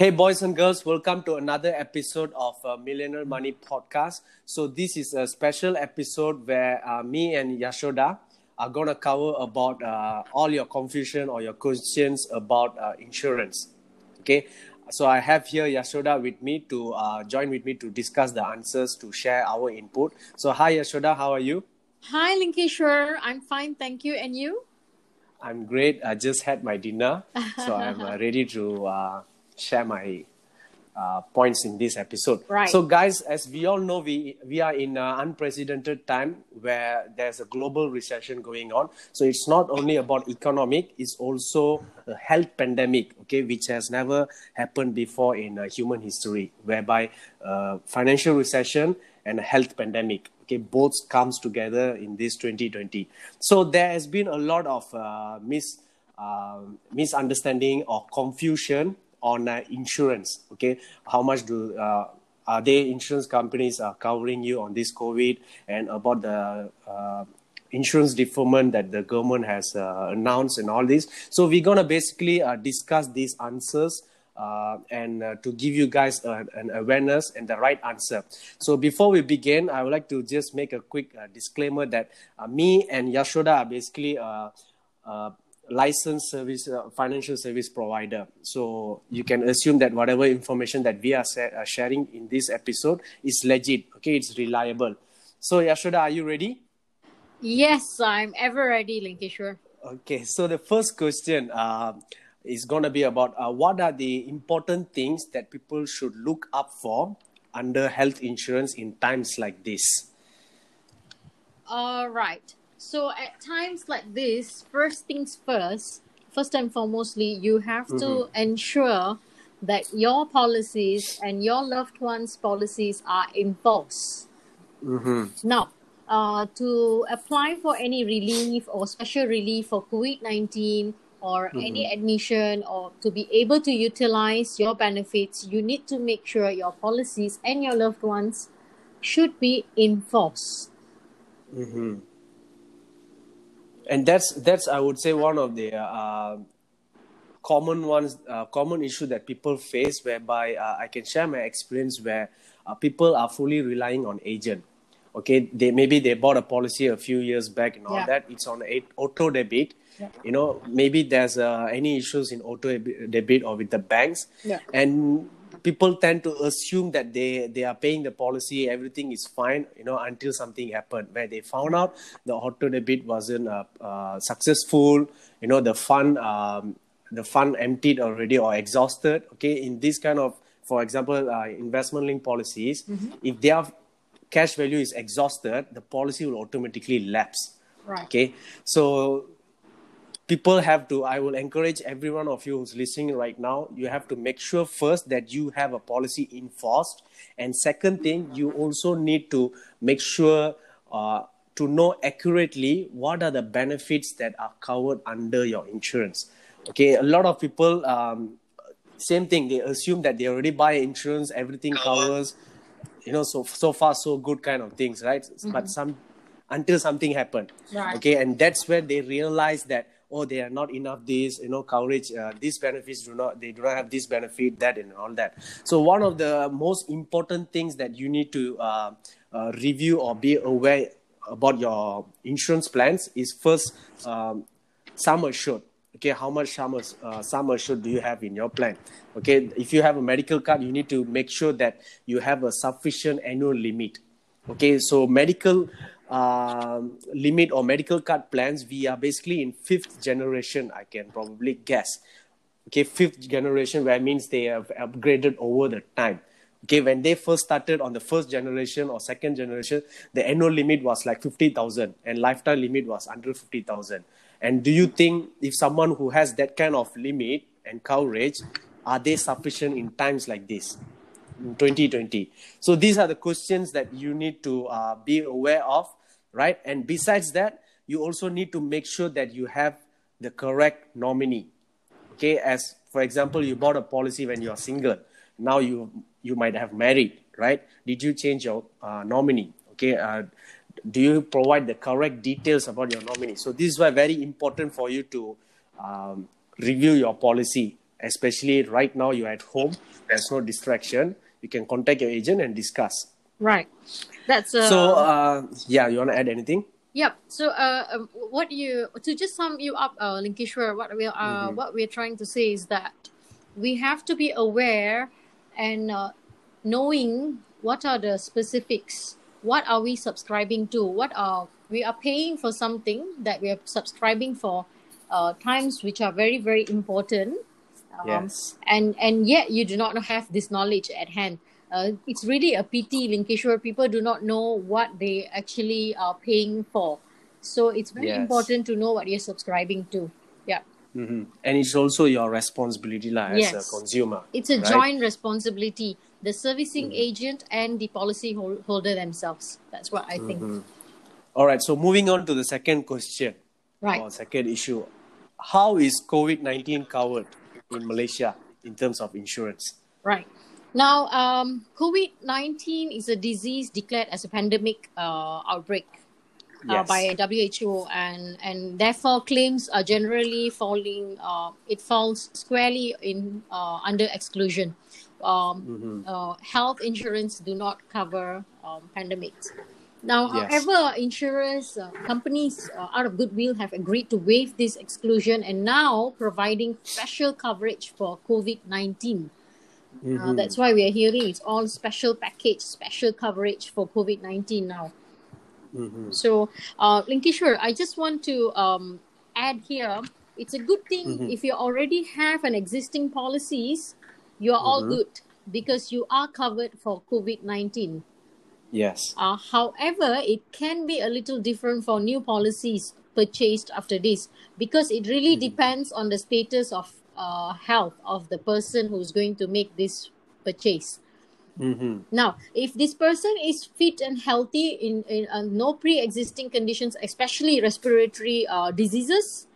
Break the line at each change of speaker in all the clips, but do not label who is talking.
Hey, boys and girls, welcome to another episode of uh, Millionaire Money Podcast. So, this is a special episode where uh, me and Yashoda are going to cover about uh, all your confusion or your questions about uh, insurance. Okay, so I have here Yashoda with me to uh, join with me to discuss the answers, to share our input. So, hi, Yashoda, how are you?
Hi, Linkeshwar. I'm fine, thank you. And you?
I'm great. I just had my dinner, so I'm uh, ready to uh, share my uh, points in this episode.
Right.
So, guys, as we all know, we we are in an unprecedented time where there's a global recession going on. So it's not only about economic; it's also a health pandemic. Okay, which has never happened before in uh, human history, whereby uh, financial recession and a health pandemic. Okay, both comes together in this 2020. So there has been a lot of uh, mis uh, misunderstanding or confusion on uh, insurance. Okay, how much do uh, are they insurance companies are covering you on this COVID and about the uh, insurance deferment that the government has uh, announced and all this. So we're gonna basically uh, discuss these answers. Uh, and uh, to give you guys uh, an awareness and the right answer. So before we begin, I would like to just make a quick uh, disclaimer that uh, me and Yashoda are basically uh, uh, licensed service uh, financial service provider. So you can assume that whatever information that we are sa- uh, sharing in this episode is legit okay? It's reliable. So yashoda are you ready?
Yes, I'm ever ready, Linkeshwar.
okay so the first question uh, is going to be about uh, what are the important things that people should look up for under health insurance in times like this?
All right. So at times like this, first things first, first and foremostly, you have to ensure that your policies and your loved ones' policies are enforced.
mm-hmm.
Now, uh, to apply for any relief or special relief for COVID 19 or any admission or to be able to utilize your benefits, you need to make sure your policies and your loved ones should be enforced.
Mm-hmm. And that's that's I would say one of the uh, common ones, uh, common issue that people face, whereby uh, I can share my experience where uh, people are fully relying on agent. Okay, they maybe they bought a policy a few years back and all
Yeah.
that. It's on auto debit.
Yeah.
You know, maybe there's uh, any issues in auto debit or with the banks,
Yeah.
and people tend to assume that they they are paying the policy everything is fine you know until something happened. Where they found out the auto debit wasn't uh, uh, successful you know the fund um, the fund emptied already or exhausted okay? In this kind of for example uh, investment linked policies if their cash value is exhausted the policy will automatically lapse
Right.
okay? So people have to i will encourage every one of you who's listening right now you have to make sure first that you have a policy enforced. And second thing you also need to make sure uh, to know accurately what are the benefits that are covered under your insurance. Okay a lot of people um, same thing they assume that they already buy insurance everything covers you know so so far so good kind of things right? But some until something happened.
Right.
okay and that's where they realize that oh they are not enough this you know coverage uh, these benefits do not they do not have this benefit that and all that. So one of the most important things that you need to uh, uh, review or be aware about your insurance plans is first um, sum assured. Okay how much sum, uh, sum assured do you have in your plan? Okay if you have a medical card you need to make sure that you have a sufficient annual limit. Okay so medical um, limit or medical card plans we are basically in fifth generation i can probably guess. Okay fifth generation where means they have upgraded over the time. Okay when they first started on the first generation or second generation the annual limit was like 50000 and lifetime limit was under 50000 and do you think if someone who has that kind of limit and coverage are they sufficient in times like this 2020 so these are the questions that you need to uh, be aware of right and besides that you also need to make sure that you have the correct nominee okay as for example you bought a policy when you are single now you you might have married right did you change your uh, nominee okay uh, do you provide the correct details about your nominee so this is why very important for you to um, review your policy especially right now you're at home. There's no distraction. You can contact your agent and discuss.
Right. That's uh,
So uh, yeah, you want to add anything?
Yep. So, uh, um, what you to just sum you up, uh, Linkeshwar, what we are uh, what we're trying to say is that we have to be aware and uh, knowing what are the specifics. What are we subscribing to? What are we are paying for something that we are subscribing for uh, times which are very very important. Um,
Yes.
And and yet you do not have this knowledge at hand. Uh, it's really a pity, Linkeshwar. People do not know what they actually are paying for. So it's very
Yes.
important to know what you're subscribing to. Yeah.
hmm And it's also your responsibility lah, as a consumer.
It's a
right?
joint responsibility, the servicing agent and the policy holder themselves. That's what I think.
All right. So moving on to the second question
Right.
or second issue, how is COVID nineteen covered in Malaysia in terms of insurance?
Right. Now, um, COVID 19 is a disease declared as a pandemic uh, outbreak uh,
Yes.
by WHO, and, and therefore claims are generally falling, uh, it falls squarely in uh, under exclusion. Um, uh, health insurance do not cover um, pandemics. Now,
Yes.
however, insurers, uh, companies uh, out of goodwill have agreed to waive this exclusion and now providing special coverage for COVID 19. Uh, that's why we are hearing it's all special package, special coverage for COVID 19 now. So, uh, Linkeshwar, I just want to um, add here it's a good thing if you already have an existing policies, you are all good because you are covered for COVID 19.
Yes.
Uh, however, it can be a little different for new policies purchased after this because it really depends on the status of uh, health of the person who's going to make this purchase.
Mm-hmm.
Now, if this person is fit and healthy in, in uh, no pre-existing conditions, especially respiratory uh, diseases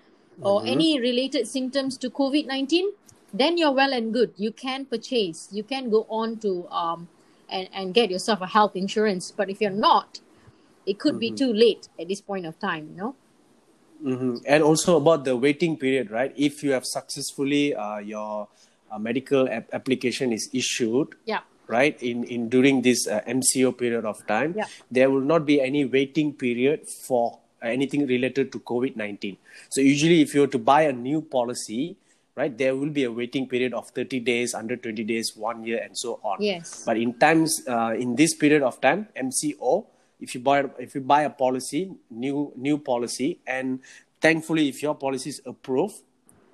or any related symptoms to COVID-19, then you're well and good. You can purchase. You can go on to um, and, and get yourself a health insurance. But if you're not, it could be too late at this point of time, you know?
Hmm And also about the waiting period, right? If you have successfully uh, your uh, medical ap- application is issued,
Yeah.
right in in during this uh, MCO period of time,
Yeah.
there will not be any waiting period for anything related to COVID nineteen. So usually, if you were to buy a new policy, right, there will be a waiting period of thirty days, under twenty days, one year, and so on.
Yes.
But in times uh, in this period of time, MCO, if you buy if you buy a policy, new new policy, and thankfully, if your policy is approved,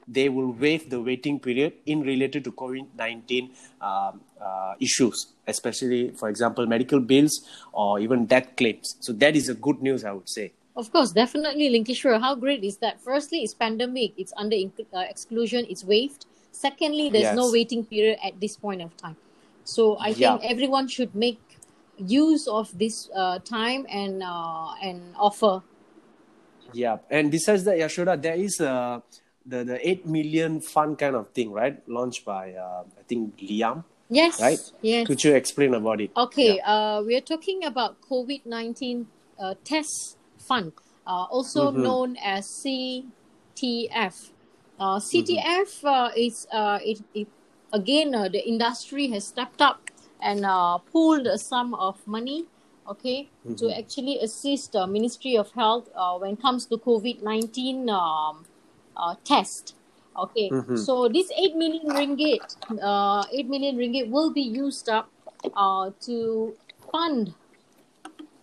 they will waive the waiting period in related to COVID nineteen um, uh, issues, especially for example medical bills or even death claims. So that is a good news, I would say.
Of course, definitely, Linkeshwar. How great is that? Firstly, it's pandemic. It's under inc- uh, exclusion. It's waived. Secondly, there's no waiting period at this point of time. So I
Yeah.
think everyone should make use of this uh, time and uh, and offer.
Yeah, and besides that, Yashoda, there is a the the eight million fund kind of thing, right? Launched by uh, I think LIAM,
Yes.
right?
Yes.
Could you explain about it?
Okay, uh, we are talking about COVID 19 uh, test fund, uh, also
Mhm.
known as CTF. Uh, CTF uh, is uh, it, it again uh, the industry has stepped up and uh, pooled a sum of money, okay, to actually assist the Ministry of Health uh, when it comes to COVID 19 um, uh, test. Okay,
Mhm.
so this 8 million ringgit, uh, 8 million ringgit will be used up uh, to fund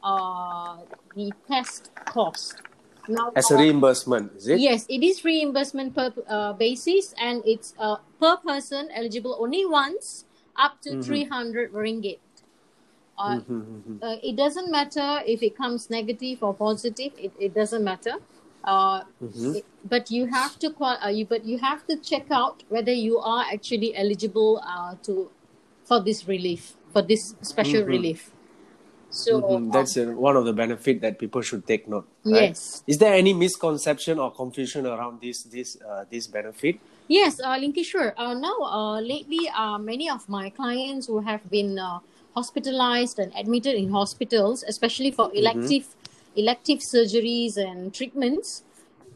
uh, the test cost. Now,
As a
uh,
reimbursement, is it?
Yes, it is reimbursement per uh, basis and it's uh, per person eligible only once up to
Mhm.
300 ringgit. Uh,
Mhm, mhm.
uh, it doesn't matter if it comes negative or positive, it, it doesn't matter. Uh,
Mhm.
it- but you have to uh, you but you have to check out whether you are actually eligible uh, to for this relief for this special
Mhm.
relief. So
Mhm, That's uh, one of the benefit that people should take note.
um,
Right?
yes,
Is there any misconception or confusion around this this uh, this benefit?
Yes, uh, Linkeshwar. Uh, now, uh, lately, uh, many of my clients who have been uh, hospitalized and admitted in hospitals, especially for elective elective surgeries and treatments,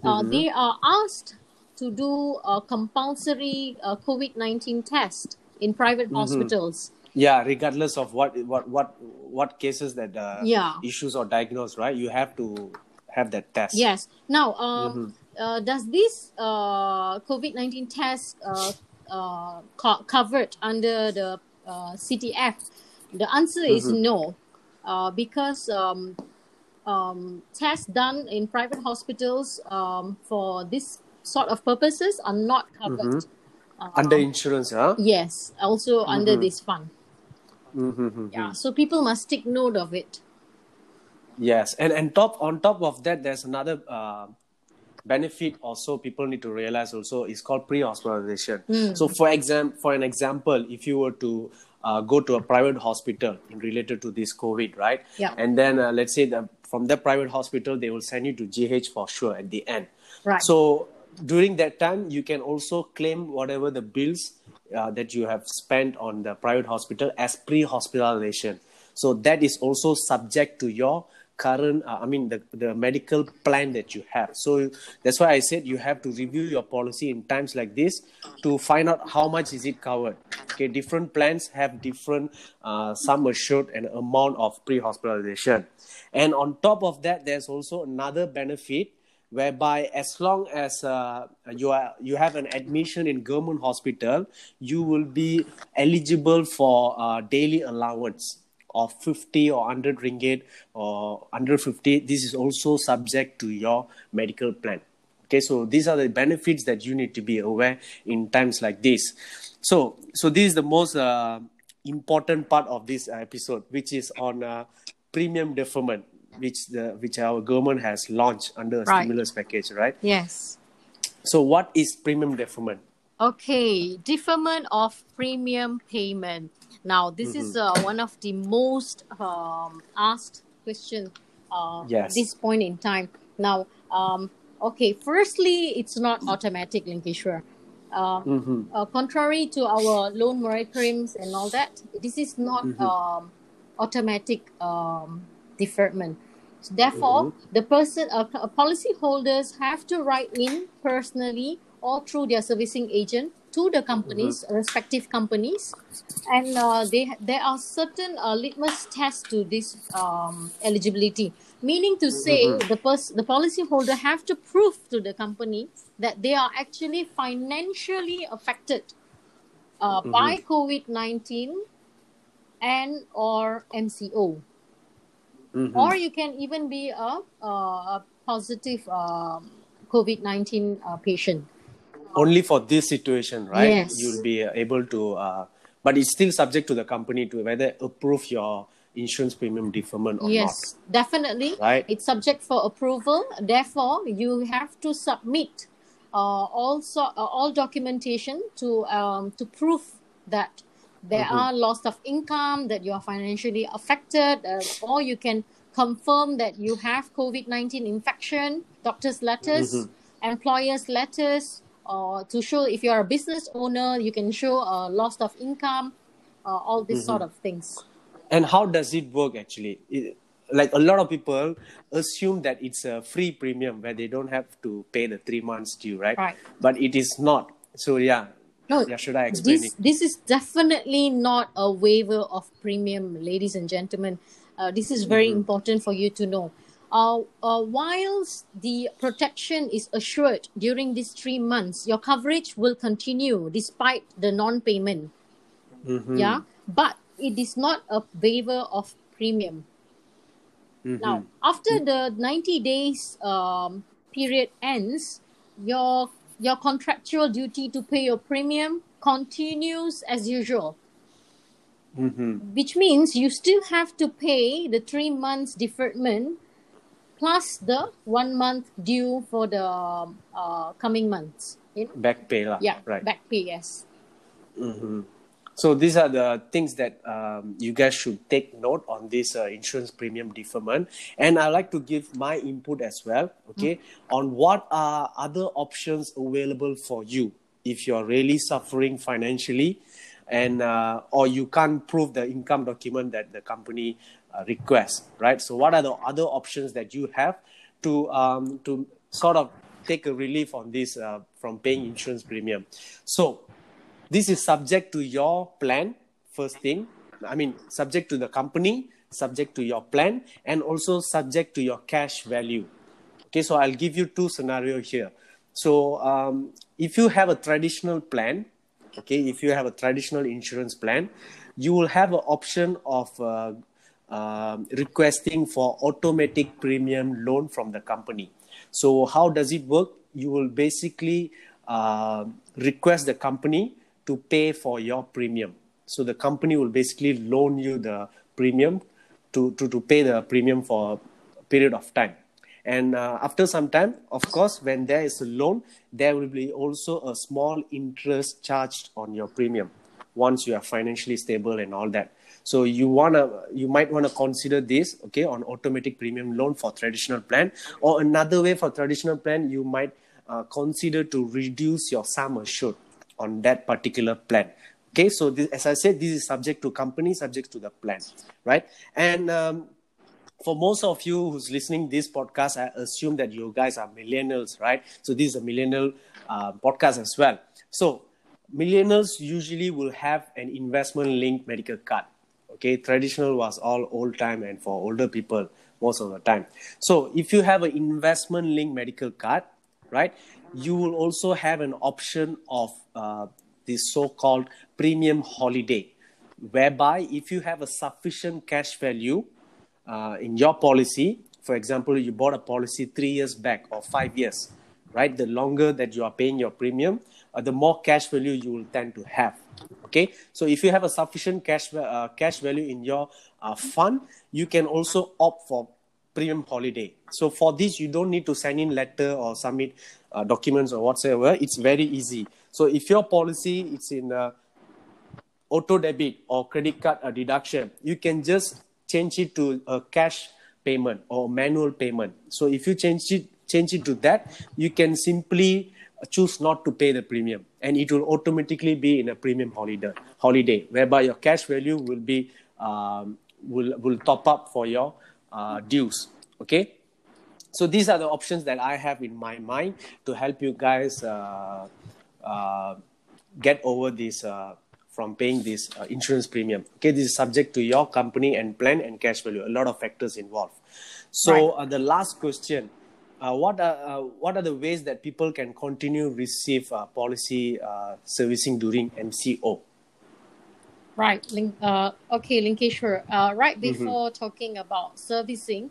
uh, they are asked to do a compulsory uh, COVID nineteen test in private
Mm-hmm.
hospitals.
Yeah, regardless of what what what what cases that uh,
Yeah.
issues are diagnosed, right? You have to have that test.
Yes. Now,
Mm-hmm.
Uh, does this uh, COVID nineteen test uh, uh, co- covered under the uh, CTF? The answer is
Mm-hmm.
no, uh, because um, um, tests done in private hospitals um, for this sort of purposes are not covered. Uh,
Under insurance, huh?
yes, also under
Mm-hmm.
this fund.
Mm-hmm.
Yeah, so people must take note of it.
Yes, and and top on top of that, there's another uh, benefit also people need to realize also is called pre-hospitalization. So for exam for an example, if you were to uh, go to a private hospital in related to this COVID, right?
Yeah.
And then uh, let's say that from the private hospital they will send you to GH for sure at the end.
Right.
So during that time, you can also claim whatever the bills uh, that you have spent on the private hospital as pre-hospitalization. So that is also subject to your current, uh, I mean, the, the medical plan that you have. So that's why I said you have to review your policy in times like this to find out how much is it covered. Okay, different plans have different uh, sum assured and amount of pre-hospitalization. And on top of that, there's also another benefit whereby as long as uh, you are you have an admission in government hospital you will be eligible for uh, daily allowance of 50 or 100 ringgit or 150 this is also subject to your medical plan okay so these are the benefits that you need to be aware in times like this so so this is the most uh, important part of this episode which is on uh, premium deferment which the which our government has launched under a
Right.
stimulus package right
Yes.
so what is premium deferment
Okay, deferment of premium payment. Now, this is uh, one of the most um, asked questions uh,
Yes.
at this point in time. Now, um, okay, firstly, it's not automatic, Linkeshwar. Uh,
mm-hmm.
uh, contrary to our loan moratoriums and all that, this is not um, automatic um, deferment. Therefore, the person, uh, policyholders have to write in personally or through their servicing agent to the companies, respective companies, and uh, they there are certain uh, litmus tests to this um, eligibility. Meaning to say, the pers- the policyholder have to prove to the company that they are actually financially affected uh, by COVID nineteen and or MCO
Mhm.
or you can even be a, a, positive um, COVID 19 uh, patient.
Only for this situation right
Yes.
you'll be able to uh, but it's still subject to the company to whether approve your insurance premium deferment or
yes, definitely.
Right.
It's subject for approval. Therefore, you have to submit uh, also uh, all documentation to um, to prove that there
Mm-hmm.
are loss of income, that you are financially affected, uh, or you can confirm that you have COVID nineteen infection. Doctor's letters,
Mm-hmm.
employers' letters, or to show if you are a business owner, you can show a loss of income. Uh, all these
Mm-hmm.
sort of things.
and how does it work actually it, like a lot of people assume that it's a free premium where they don't have to pay the three months due right
Right.
but it is not so yeah
No,
yeah should i explain
this
it
this is definitely not a waiver of premium, ladies and gentlemen. Uh, this is very
Mm-hmm.
important for you to know. Uh, uh, whilst the protection is assured during these three months, your coverage will continue despite the non-payment.
Mhm.
Yeah, but it is not a waiver of premium.
Mhm.
Now, after the 90 days um, period ends, your your contractual duty to pay your premium continues as usual,
Mhm.
which means you still have to pay the three months deferment plus the one month due for the um, uh, coming months. You know?
back pay lah.
Yeah,
right
back pay, yes.
Mhm. So these are the things that um, you guys should take note on this uh, insurance premium deferment, and I like to give my input as well. Okay, on what are other options available for you if you're really suffering financially, and uh, or you can't prove the income document that the company uh, requests. Right. So what are the other options that you have to um, to sort of take a relief on this uh, from paying insurance premium. So this is subject to your plan, first thing. I mean, subject to the company, subject to your plan, and also subject to your cash value. Okay, so I'll give you two scenarios here. So um, if you have a traditional plan, okay, if you have a traditional insurance plan, you will have an option of uh, uh, requesting for automatic premium loan from the company. So how does it work? You will basically uh, request the company to pay for your premium. So the company will basically loan you the premium to, to, to pay the premium for a period of time. And uh, after some time, of course, when there is a loan, there will be also a small interest charged on your premium once you are financially stable and all that. So you wanna, you might wanna consider this, okay, on automatic premium loan for traditional plan, or another way for traditional plan, you might uh, consider to reduce your sum assured on that particular plan. Okay, so this, as I said, this is subject to company, subject to the plan, right? And um, for most of you who's listening this podcast, I assume that you guys are millennials, right? So this is a millennial uh, podcast as well. So millennials usually will have an investment linked medical card. Okay, traditional was all old time and for older people most of the time. So if you have an investment linked medical card, right, you will also have an option of uh, this so-called premium holiday, whereby if you have a sufficient cash value uh, in your policy, for example, you bought a policy three years back or five years, right? The longer that you are paying your premium, uh, the more cash value you will tend to have. Okay, so if you have a sufficient cash uh, cash value in your uh, fund, you can also opt for premium holiday. So for this, you don't need to send in letter or submit uh, documents or whatsoever. It's very easy. So if your policy it's in uh, auto debit or credit card uh, deduction, you can just change it to a cash payment or manual payment. So if you change it change it to that, you can simply choose not to pay the premium and it will automatically be in a premium holiday holiday whereby your cash value will be um, will will top up for your uh, dues okay? So these are the options that i have in my mind to help you guys uh, uh, get over this uh, from paying this uh, insurance premium okay? This is subject to your company and plan and cash value a lot of factors involved. So right. Uh, the last question uh, what are uh, what are the ways that people can continue receive uh, policy uh, servicing during MCO?
Right. Link, uh, okay, Linkeshwar. Uh, right mm-hmm. before mm-hmm. talking about servicing,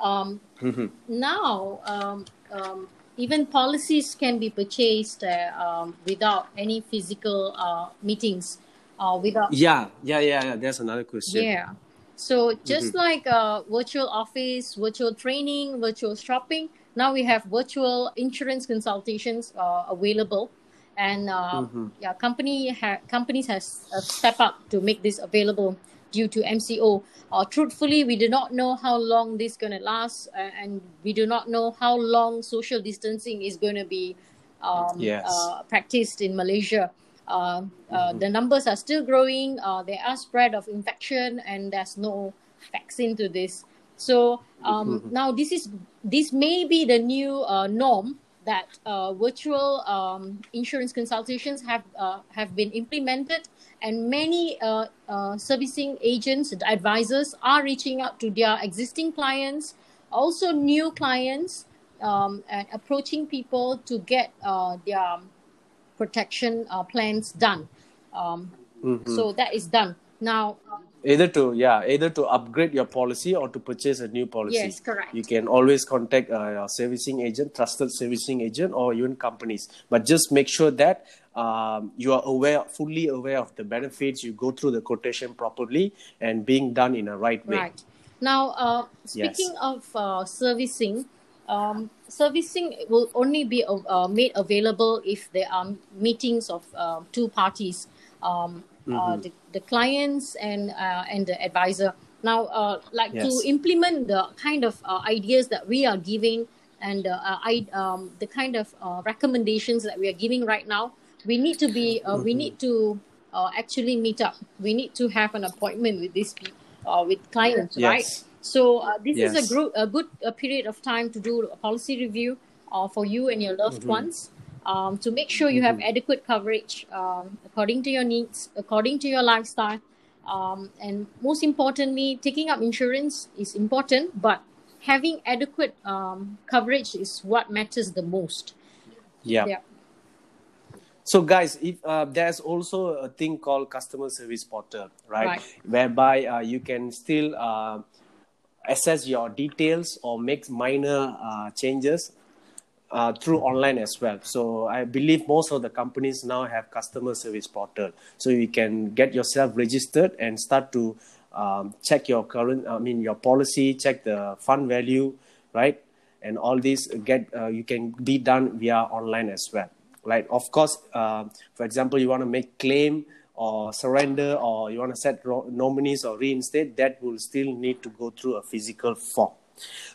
um, mm-hmm. now um, um, even policies can be purchased um, without any physical meetings. without
yeah, yeah, yeah, yeah. That's another question.
Yeah. So just mm-hmm. like virtual office, virtual training, virtual shopping, now we have virtual insurance consultations uh, available and uh, mm-hmm. yeah company ha- companies has uh, stepped up to make this available due to mco uh, truthfully we do not know how long this is going to last uh, and we do not know how long social distancing is going to be um, yes. uh, practiced in malaysia uh, mm-hmm. the numbers are still growing there are spread of infection and there's no vaccine to this so um, mm-hmm. now this is this may be the new uh, norm that uh, virtual um, insurance consultations have uh, have been implemented, and many uh, uh, servicing agents and advisors are reaching out to their existing clients, also new clients, um, and approaching people to get uh, their protection plans done. Um, mm-hmm. So that is done now
either to yeah either to upgrade your policy or to purchase a new policy.
Yes correct.
You can always contact a your servicing agent trusted servicing agent or even companies. But just make sure that um, you are aware fully aware of the benefits you go through the quotation properly and being done in a right way.
Right. Now uh, speaking yes. of uh, servicing um, servicing will only be uh, made available if there are meetings of uh, two parties. Um, uh, mm-hmm. the, the clients and uh, and the advisor. Now, uh, like yes. to implement the kind of ideas that we are giving and I, um, the kind of recommendations that we are giving right now, we need to be mm-hmm. we need to actually meet up. We need to have an appointment with these people, with clients, yes. right? So uh, this yes. is a, group, a good a period of time to do a policy review uh, for you and your loved ones um, to make sure you have adequate coverage um, according to your needs, according to your lifestyle. Um, and most importantly, taking up insurance is important, but having adequate um, coverage is what matters the most.
Yeah.
Yeah.
So, guys, if uh, there's also a thing called customer service portal, right?
Right.
Whereby uh, you can still uh, access your details or make minor uh, changes uh, through online as well. So, I believe most of the companies now have customer service portal, so you can get yourself registered and start to um, check your current, I mean, your policy, check the fund value, right? And all this get uh, you can be done via online as well right of course uh, for example you want to make claim or surrender or you want to set ro- nominees or reinstate that will still need to go through a physical form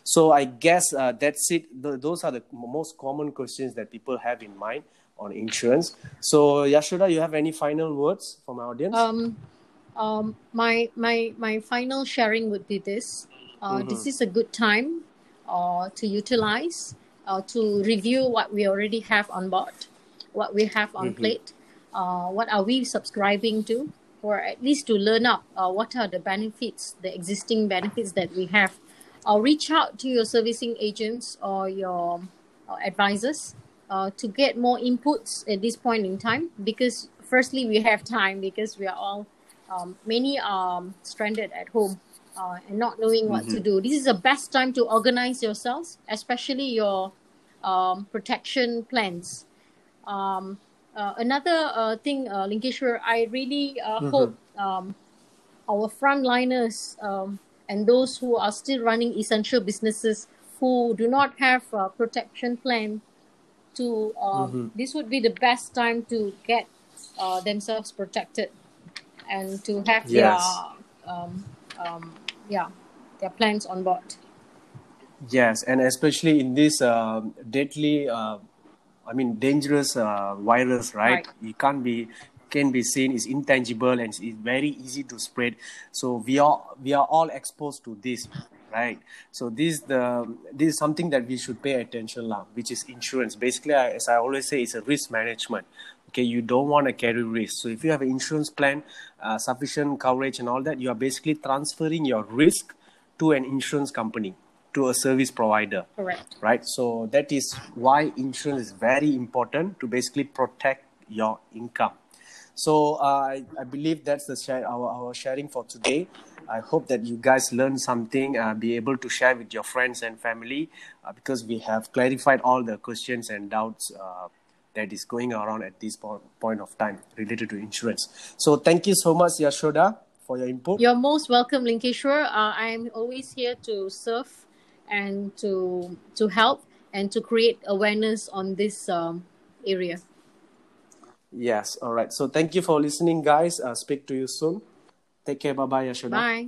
so i guess uh, that's it. Th- those are the most common questions that people have in mind on insurance. So yashoda you have any final words for my audience?
Um, um, my my my final sharing would be this: uh, this is a good time uh, to utilize uh, to review what we already have on board, what we have on plate, uh, what are we subscribing to, or at least to learn up uh, what are the benefits, the existing benefits that we have. Uh, reach out to your servicing agents or your uh, advisors uh, to get more inputs at this point in time because firstly we have time because we are all um, many are um, stranded at home uh, and not knowing what to do. This is the best time to organize yourselves especially your um, protection plans. Um, uh, another uh, thing uh, linkeshwar i really uh, hope um, our frontliners um, and those who are still running essential businesses who do not have a protection plan to um, this would be the best time to get uh, themselves protected and to have
Yes.
their um, um, yeah their plans on board
Yes, and especially in this um deadly, uh, I mean, dangerous uh, virus, right?
Right.
It can't be can be seen. is intangible and it's very easy to spread. So we are we are all exposed to this, right? So this the this is something that we should pay attention now, which is insurance. Basically, as I always say, it's a risk management. Okay, you don't want to carry risk. So if you have an insurance plan, uh, sufficient coverage and all that, you are basically transferring your risk to an insurance company, to a service provider
correct
right so that is why insurance is very important to basically protect your income so uh, I, I believe that's the share, our, our sharing for today. I hope that you guys learn something uh, be able to share with your friends and family uh, because we have clarified all the questions and doubts uh, that is going around at this po- point of time related to insurance. So thank you so much yashoda for your input.
You're most welcome linkeshwar. Uh, i'm always here to serve and to to help and to create awareness on this um, area
yes all right. So thank you for listening guys. Uh, speak to you soon. Take care. Bye bye yashoda
bye